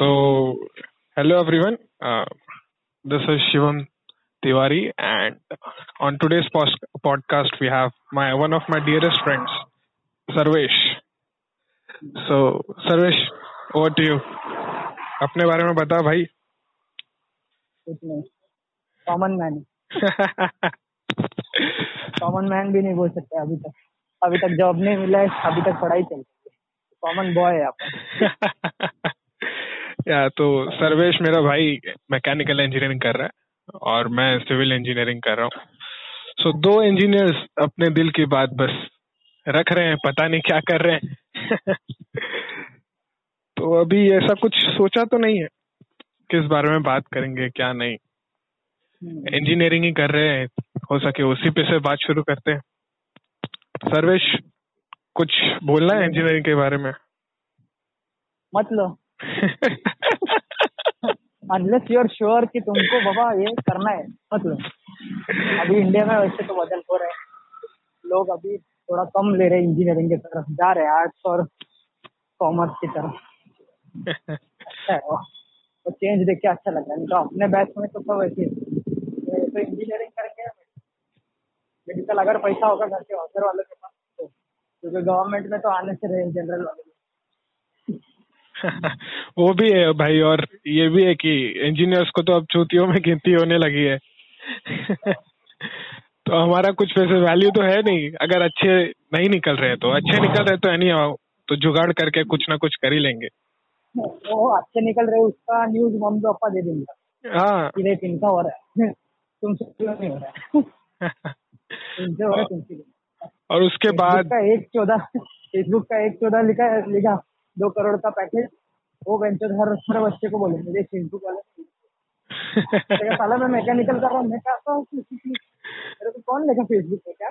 So, hello everyone. Uh, this is Shivam Tiwari, and on today's pos- podcast, we have my one of my dearest friends, Sarvesh. So, Sarvesh, over to you. अपने बारे में बता भाई कुछ नहीं common man common man भी नहीं बोल सकते अभी तक अभी तक जॉब नहीं मिला है अभी तक पढ़ाई चल रही है कॉमन बॉय है अपन या तो सर्वेश मेरा भाई मैकेनिकल इंजीनियरिंग कर रहा है और मैं सिविल इंजीनियरिंग कर रहा हूँ। सो so, दो इंजीनियर्स अपने दिल की बात बस रख रहे हैं पता नहीं क्या कर रहे हैं। तो अभी ऐसा कुछ सोचा तो नहीं है किस बारे में बात करेंगे क्या नहीं। हम्म, इंजीनियरिंग ही कर रहे हैं हो सके उसी पे से बात शुरू करते हैं। सर्वेश कुछ बोलना है इंजीनियरिंग के बारे में? मत लो। अनलेस यू आर श्योर कि तुमको बाबा ये करना है मतलब अभी इंडिया में वैसे तो बदल हो रहे है। लोग अभी थोड़ा कम ले रहे हैं इंजीनियरिंग की तरफ़, जा रहे हैं आर्ट्स और कॉमर्स की तरफ़। अच्छा है वो। वो चेंज देख के अच्छा लग रहा है। तो अपने बैच में तो सब ऐसे तो इंजीनियरिंग करके मेडिकल अगर पैसा होगा घर के ऑफ़र वालों के पास तो क्योंकि गवर्नमेंट में तो आने से रहे जनरल वाले। वो भी है भाई और ये भी है कि इंजीनियर्स को तो अब चूतियों में गिनती होने लगी है। तो हमारा कुछ वैसे वैल्यू तो है नहीं। अगर अच्छे नहीं निकल रहे तो अच्छे निकल रहे तो एनी हाउ तो जुगाड़ करके कुछ ना कुछ कर ही लेंगे। वो अच्छे निकल रहे उसका न्यूज़ मम्मी पापा दे देंगे। हाँ। इनका हो रहा है। तुमसे क्यों नहीं हो रहा है। तुमसे हो रहा है तुमसे। और उसके बाद का एक चौदह फेसबुक का एक चौदह लिखा लिखा। दो करोड़ का पैकेज वो वेंचर हर हर बच्चे को बोले देख फेसबुक वाले साला मैं मैकेनिकल कर रहा हूँ मैं कहता हूँ मेरे को कौन लेगा फेसबुक पे? क्या?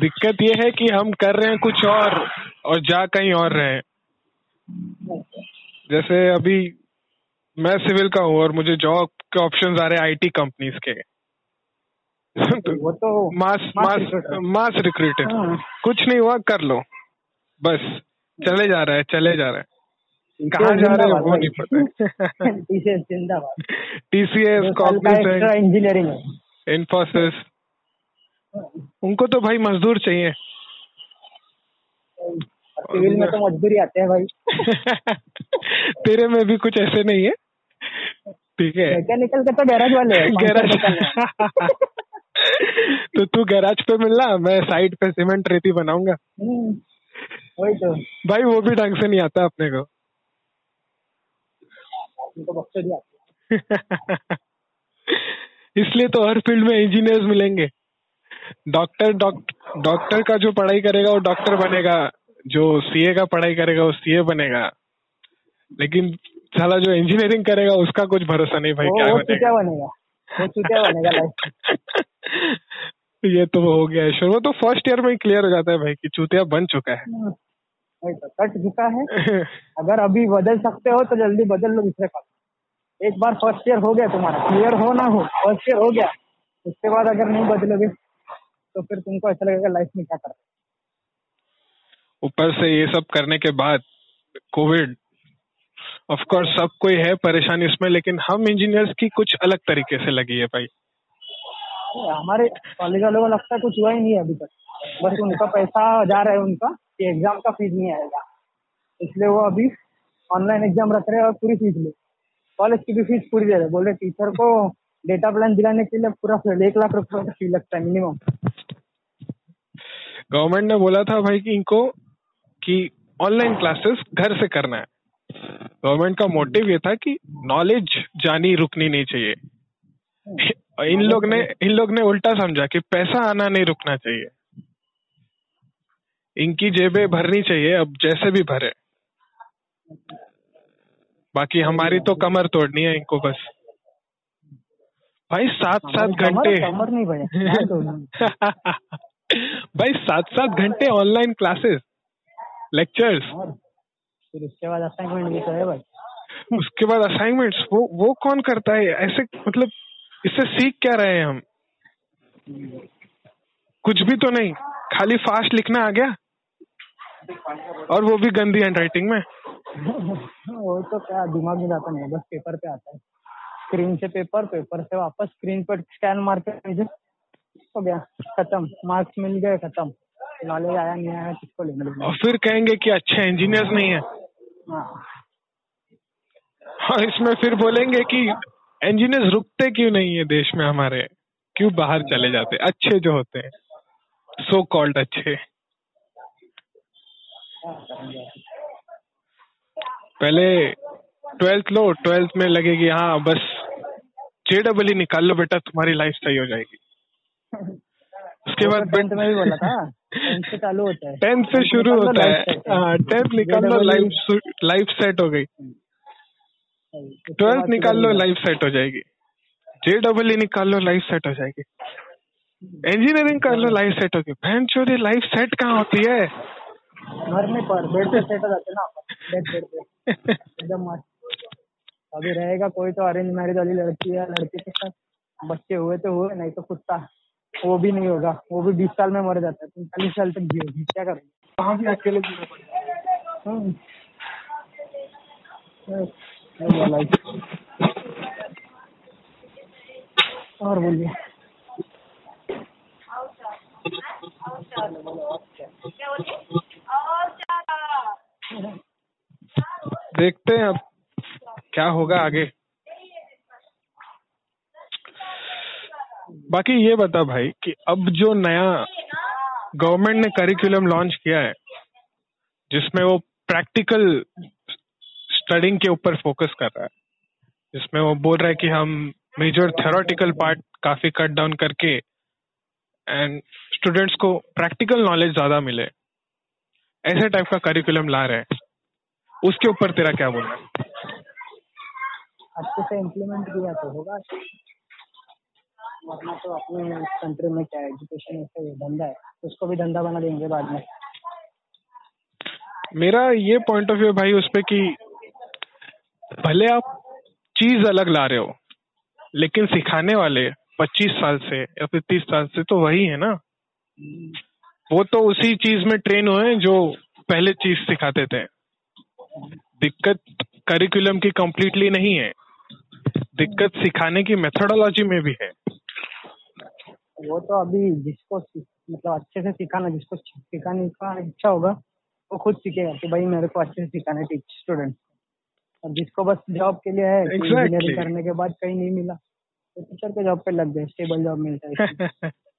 दिक्कत ये है कि हम कर रहे हैं कुछ और और जा कहीं और रहे हैं। जैसे अभी मैं सिविल का हूँ और मुझे जॉब के ऑप्शंस आ रहे हैं आईटी कंपनीज़ के। वो तो मास मास मास रिक्रूटेड हाँ। कुछ नहीं हुआ कर लो। बस। चले जा रहा है चले जा रहा है। कहाँ जा रहे हैं वो नहीं पता। टीसीएस जिंदाबाद। टीसीएस दो साल का एक्स्ट्रा कॉग्निसेंट इंजीनियरिंग इन्फोसिस उनको तो भाई मजदूर चाहिए। सिविल में तो मजदूरी आते हैं भाई। तेरे में भी कुछ ऐसे नहीं है। ठीक है। मैकेनिकल के तो गैराज वाले हैं गैराज। तो तू गैराज पे मिलना मैं साइड पे सीमेंट रेती बनाऊँगा। हम्म, वही तो। भाई वो भी ढंग से नहीं आता अपने को। उनको दिया इसलिए तो हर फ़ील्ड में इंजीनियर्स मिलेंगे। डॉक्टर डॉक्टर डॉक्टर का जो पढ़ाई करेगा वो डॉक्टर बनेगा। जो सीए का पढ़ाई करेगा वो सीए बनेगा। लेकिन साला जो इंजीनियरिंग करेगा उसका कुछ भरोसा नहीं भाई वो क्या वो बनेगा? चूतिया बनेगा बनेगा ये तो हो गया है शुरू वो तो फ़र्स्ट ईयर में ही क्लियर हो जाता है भाई कि चूतिया बन चुका है। तो कट चुका है। अगर अभी बदल सकते हो तो जल्दी बदल लो दूसरे का एक बार फ़र्स्ट ईयर हो गया तुम्हारा। क्लियर हो ना हो? फ़र्स्ट ईयर हो गया। उसके बाद अगर नहीं बदलोगे तो फिर तुमको ऐसा लगेगा लाइफ में क्या कर ऊपर से ये सब करने के बाद कोविड ऑफ़ कोर्स सब कोई है परेशानी इसमें लेकिन हम इंजीनियर्स की कुछ अलग तरीके से लगी है भाई। हमारे कॉलेज वालों को लगता है कुछ हुआ ही नहीं है अभी तक। बस उनका पैसा जा रहा है उनका। कि एग्ज़ाम का फ़ीस नहीं आएगा। इसलिए वो अभी ऑनलाइन एग्ज़ाम रख रहे हैं और पूरी फ़ीस ले कॉलेज की भी फ़ीस पूरी दे रहे हैं। बोले टीचर को डेटा प्लान दिलाने के लिए पूरा एक लाख रुपए का फ़ी लगता है मिनिमम गवर्नमेंट ने बोला था भाई कि इनको कि ऑनलाइन क्लासेस घर से करना है। गवर्नमेंट का मोटिव ये था कि नॉलेज जानी रुकनी नहीं चाहिए। इन लोग ने इन लोग ने उल्टा समझा कि पैसा आना नहीं रुकना चाहिए। इनकी जेबें भरनी चाहिए अब जैसे भी भरे। बाकी हमारी तो कमर तोड़नी है इनको बस। भाई सात सात घंटे कमर कमर नहीं भैया भाई सात सात घंटे ऑनलाइन क्लासेस लेक्चर्स फिर उसके बाद असाइनमेंट भी तो है भाई। उसके बाद असाइनमेंट्स वो वो कौन करता है? ऐसे मतलब इससे सीख क्या रहे हैं हम? कुछ भी तो नहीं खाली फास्ट लिखना आ गया? और वो भी गंदी हैंड राइटिंग में? वो तो क्या दिमाग में जाता नहीं है, बस पेपर पे आता है। स्क्रीन से पेपर पेपर से वापस स्क्रीन पर स्कैन मार के भेजे। हो गया खत्म। मार्क्स मिल गए खत्म। नॉलेज आया नहीं आया किसको लेने और फिर कहेंगे कि अच्छे इंजीनियर्स नहीं है। हाँ। और इसमें फिर बोलेंगे कि इंजीनियर्स रुकते क्यों नहीं है देश में हमारे? क्यों बाहर चले जाते? अच्छे जो होते हैं सो कॉल्ड अच्छे। पहले ट्वेल्थ लो ट्वेल्थ में लगेगी हाँ बस जे डबल ही निकाल लो बेटा तुम्हारी लाइफ सही हो जाएगी। उसके बाद तो टेंथ में भी बोला था टेंथ से चालू होता है। टेंथ से शुरू लो होता है। life set है। टेंथ निकाल लो लाइफ लाइफ सेट हो गई। ट्वेल्थ निकाल लो लाइफ सेट हो जाएगी। जे डबल ही निकाल लो लाइफ सेट हो जाएगी। इंजीनियरिंग कर लो लाइफ सेट होगी बहन चोरी लाइफ सेट कहाँ होती है? मरने पर बेड पे सेट हो जाते ना अपन बेड बेड पे एकदम मस्त. अभी रहेगा कोई तो अरेंज मैरिज वाली लड़की या लड़के के साथ. बच्चे हुए तो हुए नहीं तो कुत्ता. वो भी नहीं होगा. वो भी बीस साल में मर जाता है. तुम चालीस साल तक जियोगी. क्या करोगे? वहाँ भी अकेले जीना पड़ेगा? हम्म। ये बोला और बोलिए देखते हैं अब क्या होगा आगे। बाकी ये बता भाई कि अब जो नया गवर्नमेंट ने करिकुलम लॉन्च किया है, जिसमें वो प्रैक्टिकल स्टडिंग के ऊपर फोकस कर रहा है, जिसमें वो बोल रहा है कि हम मेजर थेरोटिकल पार्ट काफ़ी कट डाउन करके एंड स्टूडेंट्स को प्रैक्टिकल नॉलेज ज़्यादा मिले। ऐसे टाइप का करिकुलम ला रहे हैं। उसके ऊपर तेरा क्या बोलना है? अच्छे से इम्प्लीमेंट किया तो होगा। वरना तो अपने कंट्री में क्या एजुकेशन ऐसे धंधा है उसको भी धंधा बना देंगे बाद में। मेरा ये पॉइंट ऑफ़ व्यू भाई उस पर कि भले आप चीज़ अलग ला रहे हो लेकिन सिखाने वाले 25 साल से या फिर 30 साल से तो वही है ना। वो तो उसी चीज़ में ट्रेन हुए हैं जो पहले चीज़ सिखाते थे दिक्कत करिकुलम की कंप्लीटली नहीं है दिक्कत सिखाने की मेथोडोलॉजी में भी है वो तो अभी जिसको मतलब अच्छे से सिखाना जिसको सिखाने का इच्छा होगा वो खुद सीखेगा कि भाई मेरे को अच्छे से सिखाना टीच स्टूडेंट और जिसको बस जॉब के लिए है Exactly. इंजीनियरिंग करने के बाद कहीं नहीं मिला तो टीचर के जॉब पे लग गए स्टेबल जॉब मिलता है।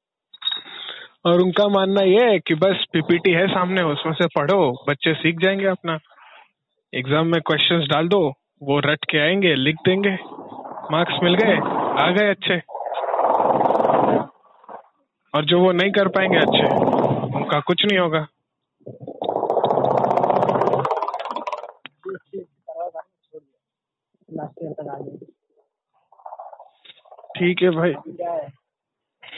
और उनका मानना यह है कि बस पीपीटी है सामने, उसमें से पढ़ो, बच्चे सीख जाएँगे अपना। एग्ज़ाम में क्वेश्चंस डाल दो, वो रट के आएँगे, लिख देंगे। मार्क्स मिल गए, आ गए अच्छे। और जो वो नहीं कर पाएँगे अच्छे, उनका कुछ नहीं होगा। ठीक है भाई।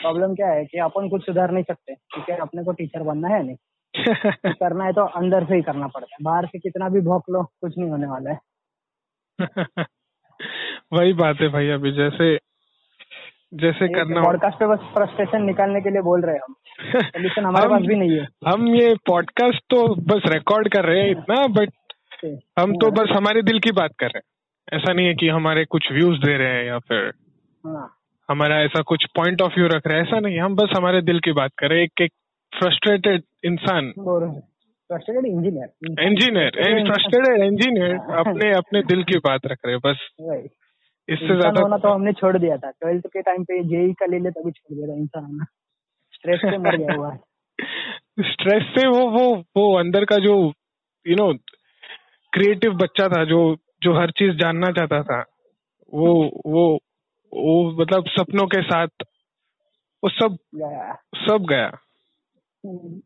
प्रॉब्लम क्या है कि अपन कुछ सुधार नहीं सकते क्योंकि अपने को टीचर बनना है नहीं। करना है तो अंदर से ही करना पड़ता है। बाहर से कितना भी भौंक लो कुछ नहीं होने वाला है। वही बात है भाई अभी जैसे जैसे करना पॉडकास्ट पे बस फ्रस्ट्रेशन निकालने के लिए बोल रहे हैं हम। सोल्यूशन हमारे पास भी नहीं है। हम ये पॉडकास्ट तो बस रिकॉर्ड कर रहे हैं इतना बट हम तो बस हमारे दिल की बात कर रहे हैं। ऐसा नहीं है कि हमारे कुछ व्यूज़ दे रहे हैं या फिर हाँ। हमारा ऐसा कुछ पॉइंट ऑफ़ व्यू रख रहे हैं। ऐसा नहीं हम बस हमारे दिल की बात कर। रहे एक एक फ्रस्ट्रेटेड इंसान। Frustrated engineer engineer frustrated engineer अपने अपने दिल की बात रख रहे हैं बस। इससे ज़्यादा होना तो हमने छोड़ दिया था। ट्वेल्थ के टाइम पे जेई का ले ले तभी छोड़ दिया था इंसान होना। स्ट्रेस से मर गया हुआ। स्ट्रेस से वो वो वो अंदर का जो यू नो क्रिएटिव बच्चा था जो जो हर चीज़ जानना चाहता था वो वो वो मतलब सपनों के साथ वो सब गया। सब गया। हम्म,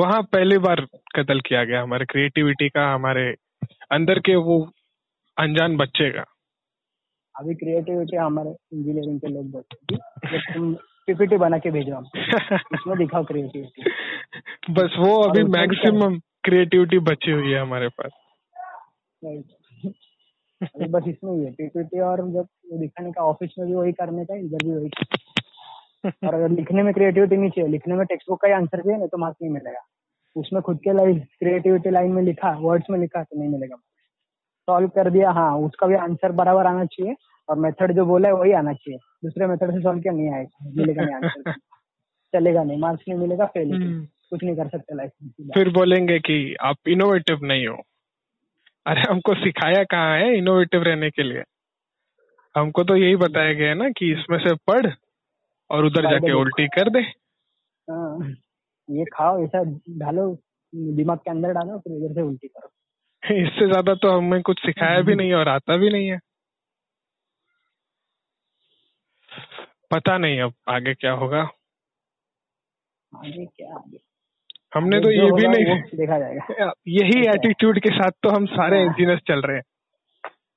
वहाँ पहली बार कत्ल किया गया हमारे क्रिएटिविटी का हमारे अंदर के वो अनजान बच्चे का। अभी क्रिएटिविटी हमारे इंजीनियरिंग के लोग बोलते हैं। पीपीटी बना के भेजो उसमें दिखाओ क्रिएटिविटी बस वो अभी मैक्सिमम क्रिएटिविटी बची हुई है हमारे पास। अभी बस इसमें ही है। पीपीटी और जब दिखाने का ऑफ़िस में भी वही करने का इधर भी वही। और अगर लिखने में क्रिएटिविटी नहीं चाहिए लिखने में टेक्स्ट बुक का ही आंसर चाहिए नहीं तो मार्क्स नहीं मिलेगा। उसमें खुद के लाइन क्रिएटिविटी लाइन में लिखा वर्ड्स में लिखा तो नहीं मिलेगा सॉल्व कर दिया हाँ उसका भी आंसर बराबर आना चाहिए और मेथड जो बोला है वही आना चाहिए। दूसरे मेथड से सॉल्व किया नहीं आएगा मिलेगा नहीं आंसर चलेगा नहीं मार्क्स नहीं मिलेगा फेल हम्म। कुछ नहीं कर सकते लाइफ में। फिर बोलेंगे कि आप इनोवेटिव नहीं हो। अरे हमको सिखाया कहाँ है इनोवेटिव रहने के लिए? हमको तो यही बताया गया है ना कि इसमें से पढ़ और उधर जाके उल्टी कर दे। हाँ, ये खाओ ऐसा डालो दिमाग के अंदर डालो फिर इधर से उल्टी करो। इससे ज़्यादा तो हमें कुछ सिखाया भी नहीं और आता भी नहीं है। पता नहीं अब आगे क्या होगा। आगे क्या आगे। हमने तो ये भी नहीं देखा जाएगा। यही एटीट्यूड के साथ तो हम सारे हाँ। इंजीनियर्स चल रहे हैं।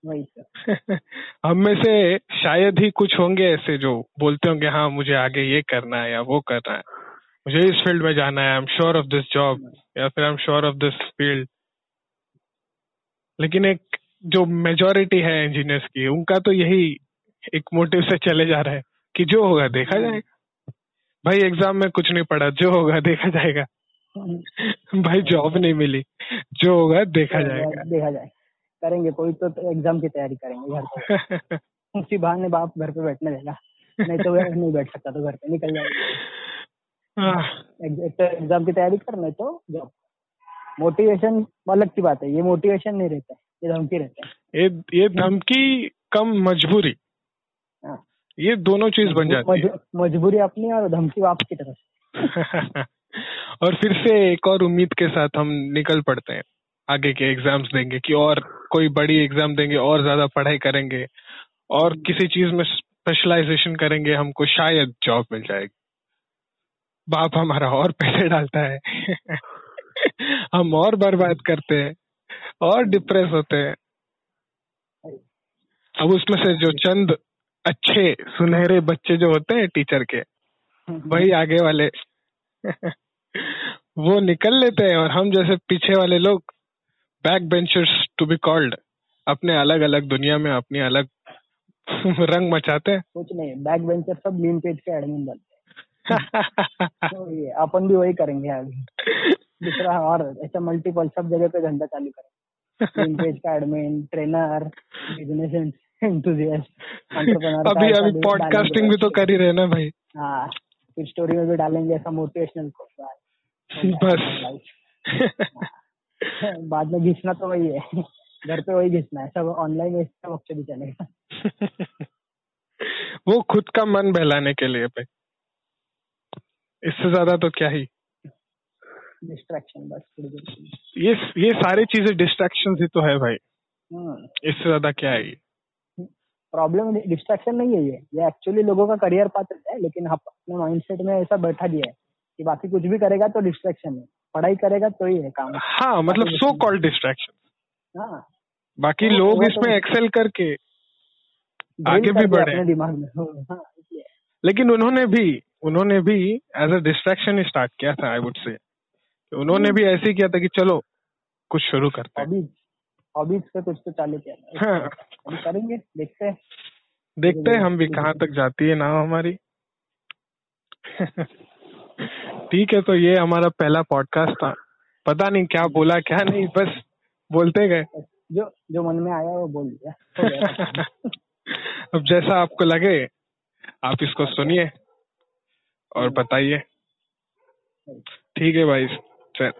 वही तो। हम में से शायद ही कुछ होंगे ऐसे जो बोलते होंगे हाँ मुझे आगे ये करना है या वो करना है। मुझे इस फ़ील्ड में जाना है I am sure of this job या फिर I am sure of this field लेकिन एक जो मेजोरिटी है इंजीनियर्स की उनका तो यही एक मोटिव से चले जा रहा है कि जो होगा देखा जाएगा। भाई एग्ज़ाम में कुछ नहीं पढ़ा जो होगा देखा जाएगा। भाई जॉब नहीं मिली। जो होगा देखा जाएगा। देखा जाए करेंगे कोई तो एग्ज़ाम की तैयारी करेंगे घर पे। उसी बहाने बाप घर पे बैठने देगा। नहीं तो वह नहीं बैठ सकता तो घर पे निकल जाएगा। हाँ, एक तो एग्ज़ाम की तैयारी कर नहीं तो जॉब मोटिवेशन अलग की बात है ये मोटिवेशन नहीं रहता है ये धमकी रहता है। ये ये धमकी कम मजबूरी। हाँ। ये दोनों चीज़ बन जाती है। मजबूरी अपनी और धमकी बाप की तरफ़ और फिर से एक और उम्मीद के साथ हम निकल पड़ते हैं आगे के एग्ज़ाम्स देंगे कि और कोई बड़ी एग्ज़ाम देंगे और ज़्यादा पढ़ाई करेंगे और किसी चीज़ में स्पेशलाइजेशन करेंगे हमको शायद जॉब मिल जाएगी। बाप हमारा और पैसे डालता है। हम और बर्बाद करते हैं और डिप्रेस होते हैं। अब उसमें से जो चंद अच्छे सुनहरे बच्चे जो होते हैं टीचर के वही आगे वाले वो निकल लेते हैं और हम जैसे पीछे वाले लोग back benchers to be called अपने अलग अलग दुनिया में अपनी अलग रंग मचाते हैं। कुछ नहीं बैक बेंचर सब मीम पेज के एडमिन बनते हैं तो ये अपन भी वही करेंगे अभी दूसरा और ऐसा मल्टीपल सब जगह पे धंधा चालू करेंगे मीम पेज का एडमिन ट्रेनर बिज़नेस एंथुजियास्ट अभी अभी पॉडकास्टिंग भी तो कर ही रहे ना भाई। हाँ। फिर स्टोरी में भी डालेंगे ऐसा मोटिवेशनल बस। बाद में घिसना तो वही है। घर पे वही घिसना है। सब ऑनलाइन इसका वक्त भी चलेगा। वो खुद का मन बहलाने के लिए भाई। इससे ज़्यादा तो क्या ही। डिस्ट्रैक्शन बस ये ये सारी चीज़ें डिस्ट्रैक्शन ही तो है भाई। हम्म। इससे ज़्यादा क्या है। ये प्रॉब्लम डिस्ट्रैक्शन नहीं है ये। ये एक्चुअली लोगों का करियर पाथ है लेकिन हम अपने माइंडसेट में ऐसा बैठा दिया है कि बाकी कुछ भी करेगा तो डिस्ट्रैक्शन है। पढ़ाई करेगा तो ही है काम। हाँ मतलब सो कॉल्ड डिस्ट्रैक्शन हाँ। बाकी वो- लोग तो- इसमें एक्सेल करके आगे भी बढ़े। अपने दिमाग में। हाँ लेकिन उन्होंने भी उन्होंने भी एज अ डिस्ट्रैक्शन स्टार्ट किया था आई वुड से उन्होंने भी ऐसे ही किया था कि चलो कुछ शुरू करते हैं। हॉबीज पे कुछ तो चालू किया हाँ। करेंगे देखते हैं। देखते हैं हम भी कहाँ तक जाती है नाव हमारी। ठीक है तो ये हमारा पहला पॉडकास्ट था। पता नहीं क्या बोला क्या नहीं बस बोलते गए। जो जो मन में आया वो बोल दिया। अब जैसा आपको लगे आप इसको सुनिए और बताइए। ठीक है भाई चल।